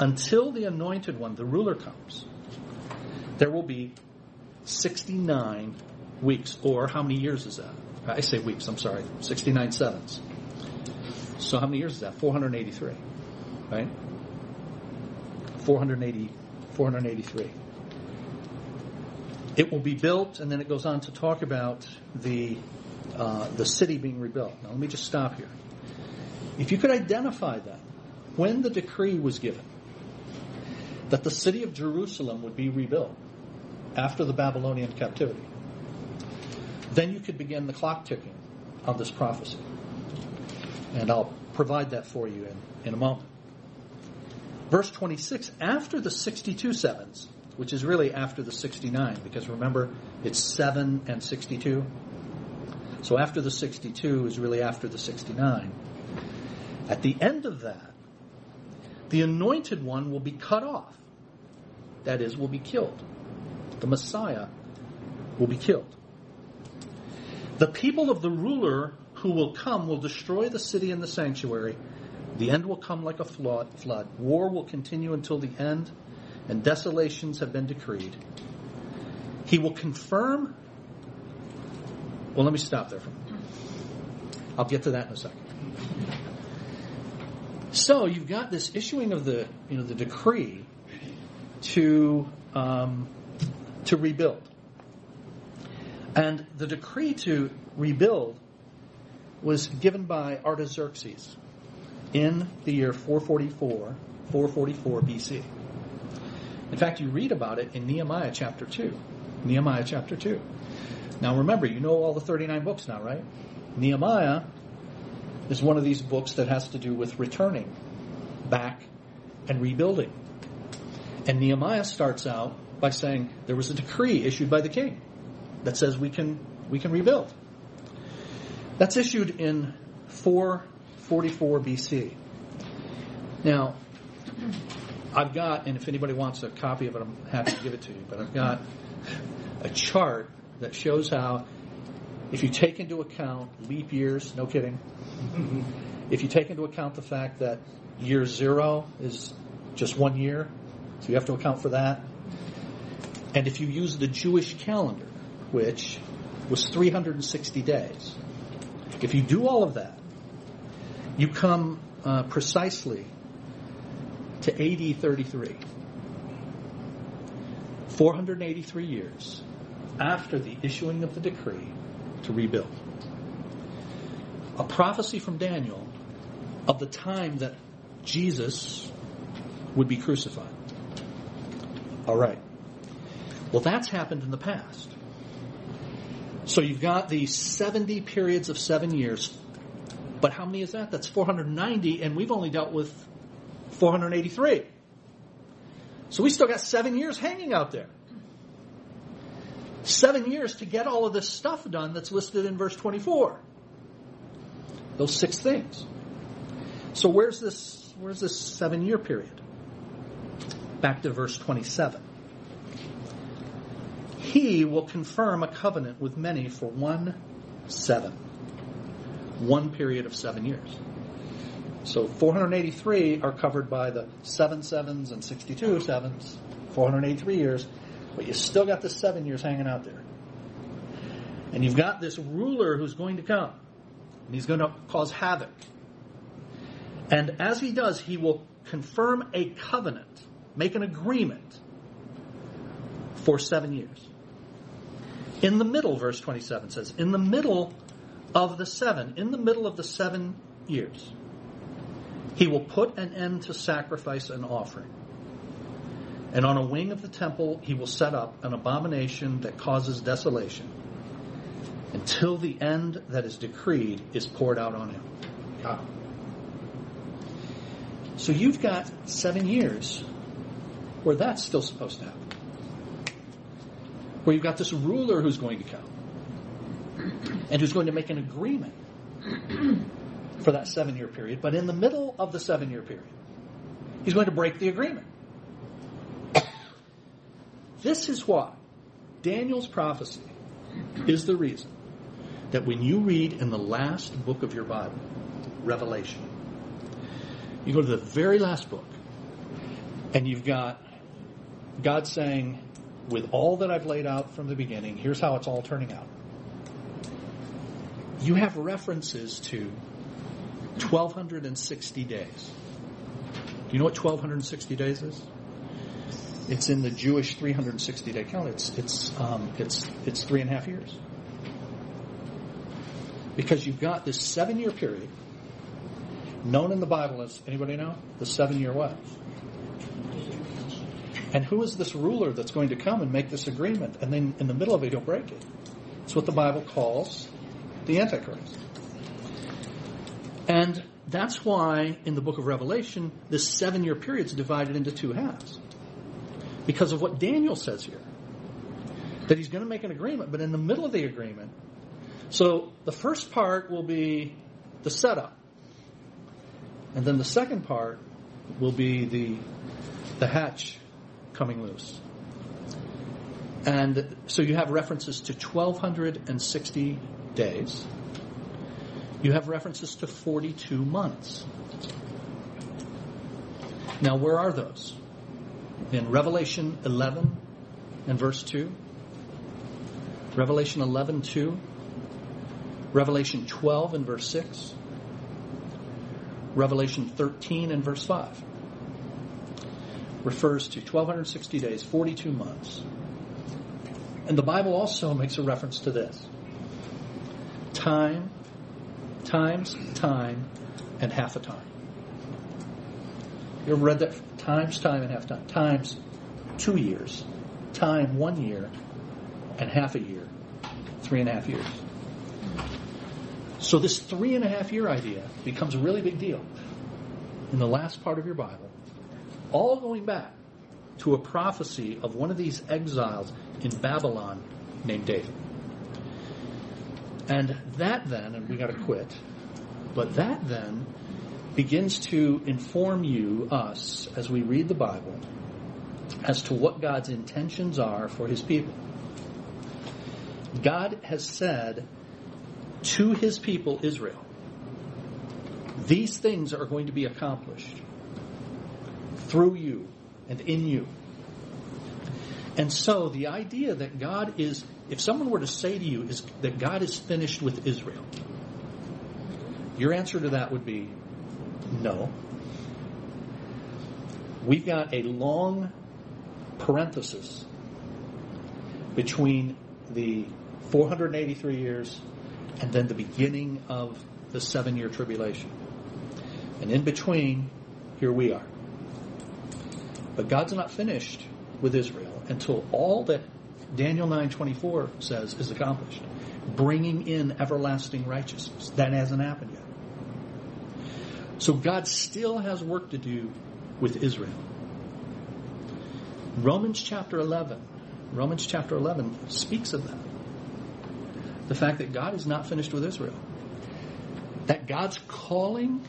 until the anointed one, the ruler, comes, there will be 69 weeks. Or how many years is that? I say weeks, I'm sorry. 69 sevens. So how many years is that? 483. Right? 480, 483. It will be built, and then it goes on to talk about the uh, the city being rebuilt. Now, let me just stop here. If you could identify that when the decree was given that the city of Jerusalem would be rebuilt after the Babylonian captivity, then you could begin the clock ticking of this prophecy. And I'll provide that for you in, in a moment. Verse 26, after the 62 sevens, which is really after the 69, because remember, it's 7 and 62. So after the 62 is really after the 69. At the end of that, the anointed one will be cut off. That is, will be killed. The Messiah will be killed. The people of the ruler who will come will destroy the city and the sanctuary. The end will come like a flood. War will continue until the end, and desolations have been decreed. He will confirm well, let me stop there. I'll get to that in a second. So you've got this issuing of the you know the decree to um, to rebuild, and the decree to rebuild was given by Artaxerxes in the year 444 444 BC. In fact, you read about it in Nehemiah chapter 2. Nehemiah chapter 2. Now remember, you know all the 39 books now, right? Nehemiah is one of these books that has to do with returning back and rebuilding. And Nehemiah starts out by saying there was a decree issued by the king that says we can we can rebuild. That's issued in 444 BC. Now, I've got, and if anybody wants a copy of it, I'm happy to give it to you, but I've got a chart that shows how if you take into account leap years, no kidding, if you take into account the fact that year zero is just one year, So you have to account for that. And if you use the Jewish calendar, which was 360 days, if you do all of that, you come uh, precisely to AD 33. 483 years after the issuing of the decree to rebuild. A prophecy from Daniel of the time that Jesus would be crucified. All right. Well, that's happened in the past. So you've got the 70 periods of seven years. But how many is that? That's 490, and we've only dealt with 483. So we still got seven years hanging out there. Seven years to get all of this stuff done that's listed in verse 24. Those six things. So where's this, where's this seven year period? Back to verse 27. He will confirm a covenant with many for one seven. One period of seven years. So 483 are covered by the seven sevens and 62 sevens, 483 years, but you still got the seven years hanging out there. And you've got this ruler who's going to come, and he's going to cause havoc. And as he does, he will confirm a covenant, make an agreement for seven years. In the middle, verse 27 says, in the middle of the seven, in the middle of the seven years, he will put an end to sacrifice and offering. And on a wing of the temple, he will set up an abomination that causes desolation until the end that is decreed is poured out on him. So you've got seven years where that's still supposed to happen. Where you've got this ruler who's going to come and who's going to make an agreement for that seven year period, but in the middle of the seven year period, he's going to break the agreement. This is why Daniel's prophecy is the reason that when you read in the last book of your Bible, Revelation, you go to the very last book, and you've got God saying, with all that I've laid out from the beginning, here's how it's all turning out. You have references to 1260 days. Do you know what 1260 days is? It's in the Jewish 360 day calendar. It's it's um, it's it's three and a half years because you've got this seven year period known in the Bible as anybody know the seven year what? And who is this ruler that's going to come and make this agreement? And then in the middle of it, he'll break it. It's what the Bible calls the Antichrist. And that's why in the book of Revelation, this seven year period is divided into two halves. Because of what Daniel says here. That he's going to make an agreement, but in the middle of the agreement, so the first part will be the setup. And then the second part will be the, the hatch coming loose. And so you have references to 1260 days you have references to 42 months. Now, where are those? In Revelation 11 and verse 2, Revelation 11, 2, Revelation 12 and verse 6, Revelation 13 and verse 5 refers to 1260 days, 42 months. And the Bible also makes a reference to this time times time and half a time. You ever read that? Times time and half time. Times two years. Time one year and half a year. Three and a half years. So this three and a half year idea becomes a really big deal in the last part of your Bible. All going back to a prophecy of one of these exiles in Babylon named David. And that then, and we got to quit, but that then begins to inform you, us, as we read the Bible, as to what God's intentions are for his people. God has said to his people, Israel, these things are going to be accomplished through you and in you. And so the idea that God is, if someone were to say to you is that God is finished with Israel, your answer to that would be no. We've got a long parenthesis between the 483 years and then the beginning of the seven year tribulation. And in between, here we are. But God's not finished with Israel until all that Daniel 9:24 says is accomplished, bringing in everlasting righteousness. That hasn't happened yet. So God still has work to do with Israel. Romans chapter 11, Romans chapter 11 speaks of that. The fact that God is not finished with Israel. That God's calling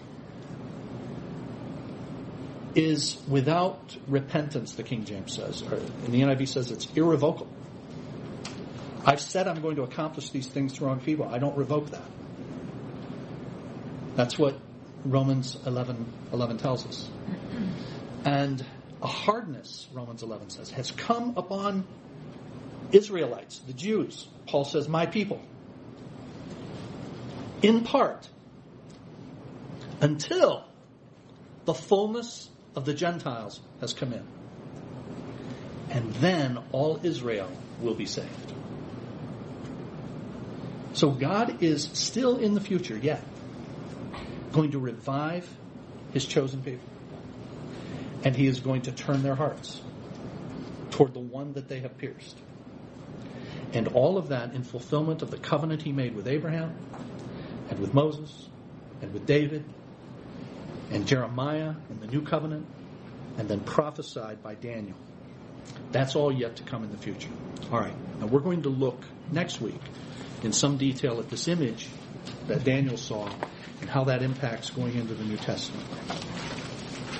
is without repentance, the King James says. Or the NIV says it's irrevocable. I've said I'm going to accomplish these things through people. I don't revoke that. That's what Romans 11, 11 tells us. And a hardness, Romans 11 says, has come upon Israelites, the Jews. Paul says, my people. In part, until the fullness of the Gentiles has come in. And then all Israel will be saved. So God is still in the future yet going to revive his chosen people. And he is going to turn their hearts toward the one that they have pierced. And all of that in fulfillment of the covenant he made with Abraham and with Moses and with David and Jeremiah in the new covenant and then prophesied by Daniel. That's all yet to come in the future. All right. Now we're going to look next week in some detail at this image that Daniel saw and how that impacts going into the New Testament.